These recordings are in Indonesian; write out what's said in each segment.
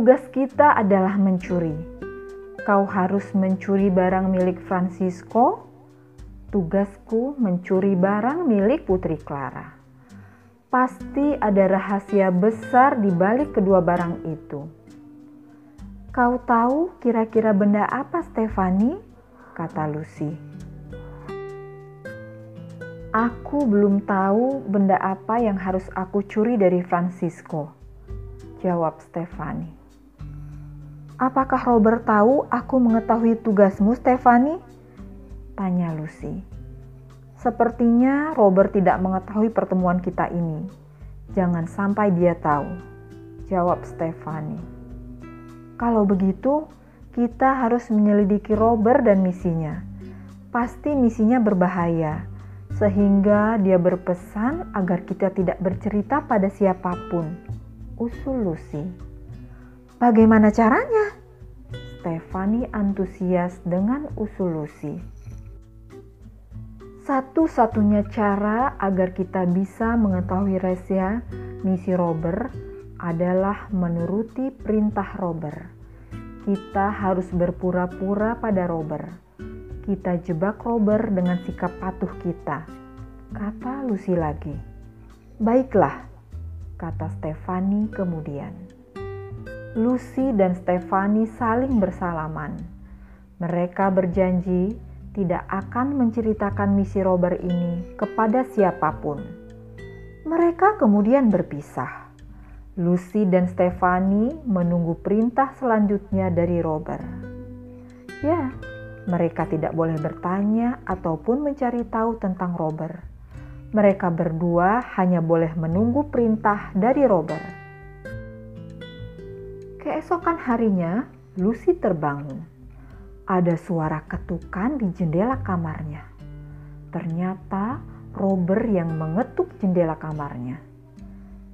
Tugas kita adalah mencuri. Kau harus mencuri barang milik Francisco. Tugasku mencuri barang milik Putri Clara. Pasti ada rahasia besar di balik kedua barang itu. Kau tahu kira-kira benda apa, Stefani? kata Lucy. Aku belum tahu benda apa yang harus aku curi dari Francisco, jawab Stefani. Apakah Robert tahu aku mengetahui tugasmu, Stefani? Tanya Lucy. Sepertinya Robert tidak mengetahui pertemuan kita ini. Jangan sampai dia tahu, jawab Stefani. Kalau begitu, kita harus menyelidiki Robert dan misinya. Pasti misinya berbahaya sehingga dia berpesan agar kita tidak bercerita pada siapa pun. Usul Lucy. Bagaimana caranya? Stefani antusias dengan usul Lucy. Satu-satunya cara agar kita bisa mengetahui rahasia misi Robert adalah menuruti perintah Robert. Kita harus berpura-pura pada Robert kita jebak Robert dengan sikap patuh kita. Kata Lucy lagi. Baiklah, kata Stefani kemudian. Lucy dan Stefani saling bersalaman. Mereka berjanji tidak akan menceritakan misi Robert ini kepada siapa pun. Mereka kemudian berpisah. Lucy dan Stefani menunggu perintah selanjutnya dari Robert. Ya, mereka tidak boleh bertanya ataupun mencari tahu tentang Robert. Mereka berdua hanya boleh menunggu perintah dari Robert. Keesokan harinya, Lucy terbangun. Ada suara ketukan di jendela kamarnya. Ternyata Robert yang mengetuk jendela kamarnya.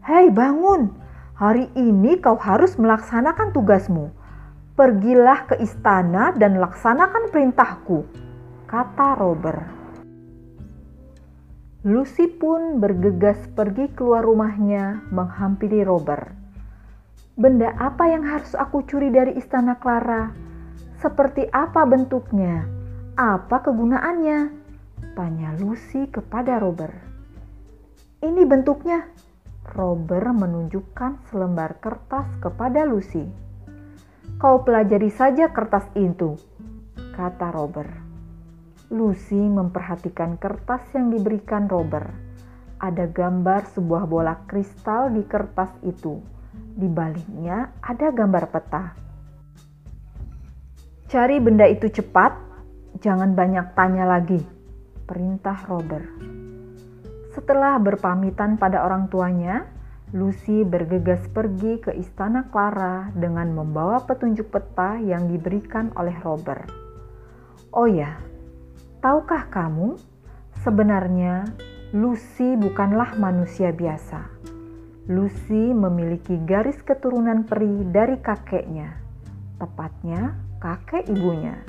"Hei, bangun! Hari ini kau harus melaksanakan tugasmu Pergilah ke istana dan laksanakan perintahku, kata Robert. Lucy pun bergegas pergi keluar rumahnya menghampiri Robert. Benda apa yang harus aku curi dari istana Clara? Seperti apa bentuknya? Apa kegunaannya? Tanya Lucy kepada Robert. Ini bentuknya. Robert menunjukkan selembar kertas kepada Lucy. Kau pelajari saja kertas itu, kata Robert. Lucy memperhatikan kertas yang diberikan Robert. Ada gambar sebuah bola kristal di kertas itu. Di baliknya ada gambar peta. Cari benda itu cepat, jangan banyak tanya lagi, perintah Robert. Setelah berpamitan pada orang tuanya, Lucy bergegas pergi ke istana Clara dengan membawa petunjuk peta yang diberikan oleh Robert. Oh ya, tahukah kamu, sebenarnya Lucy bukanlah manusia biasa. Lucy memiliki garis keturunan peri dari kakeknya, tepatnya kakek ibunya.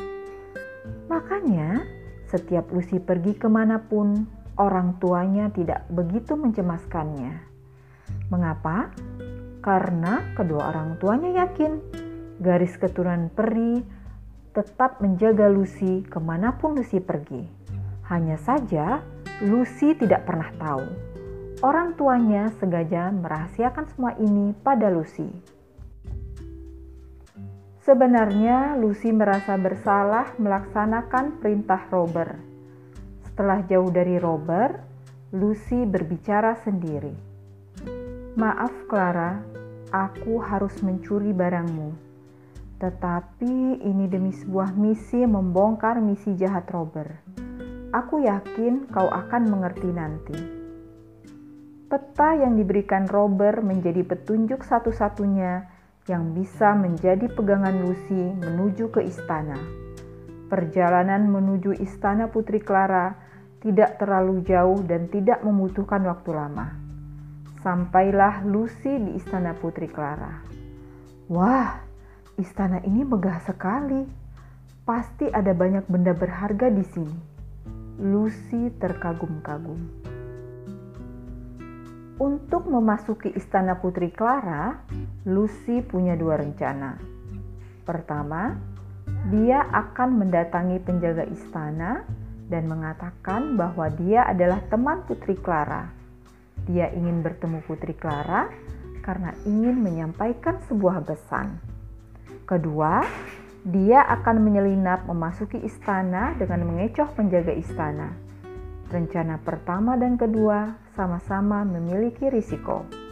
Makanya, setiap Lucy pergi ke mana pun, orang tuanya tidak begitu mencemaskannya. Mengapa? Karena kedua orang tuanya yakin garis keturunan peri tetap menjaga Lucy ke mana pun Lucy pergi. Hanya saja Lucy tidak pernah tahu. Orang tuanya sengaja merahasiakan semua ini pada Lucy. Sebenarnya Lucy merasa bersalah melaksanakan perintah Robert. Setelah jauh dari Robert, Lucy berbicara sendiri. Maaf Clara, aku harus mencuri barangmu. Tetapi ini demi sebuah misi membongkar misi jahat Robert. Aku yakin kau akan mengerti nanti. Peta yang diberikan Robert menjadi petunjuk satu-satunya yang bisa menjadi pegangan Lucy menuju ke istana. Perjalanan menuju istana Putri Clara tidak terlalu jauh dan tidak membutuhkan waktu lama. Sampailah Lucy di istana Putri Clara. Wah, istana ini megah sekali. Pasti ada banyak benda berharga di sini. Lucy terkagum-kagum. Untuk memasuki istana Putri Clara, Lucy punya dua rencana. Pertama, dia akan mendatangi penjaga istana dan mengatakan bahwa dia adalah teman Putri Clara. Dia ingin bertemu Putri Clara karena ingin menyampaikan sebuah pesan. Kedua, dia akan menyelinap memasuki istana dengan mengecoh penjaga istana. Rencana pertama dan kedua sama-sama memiliki risiko.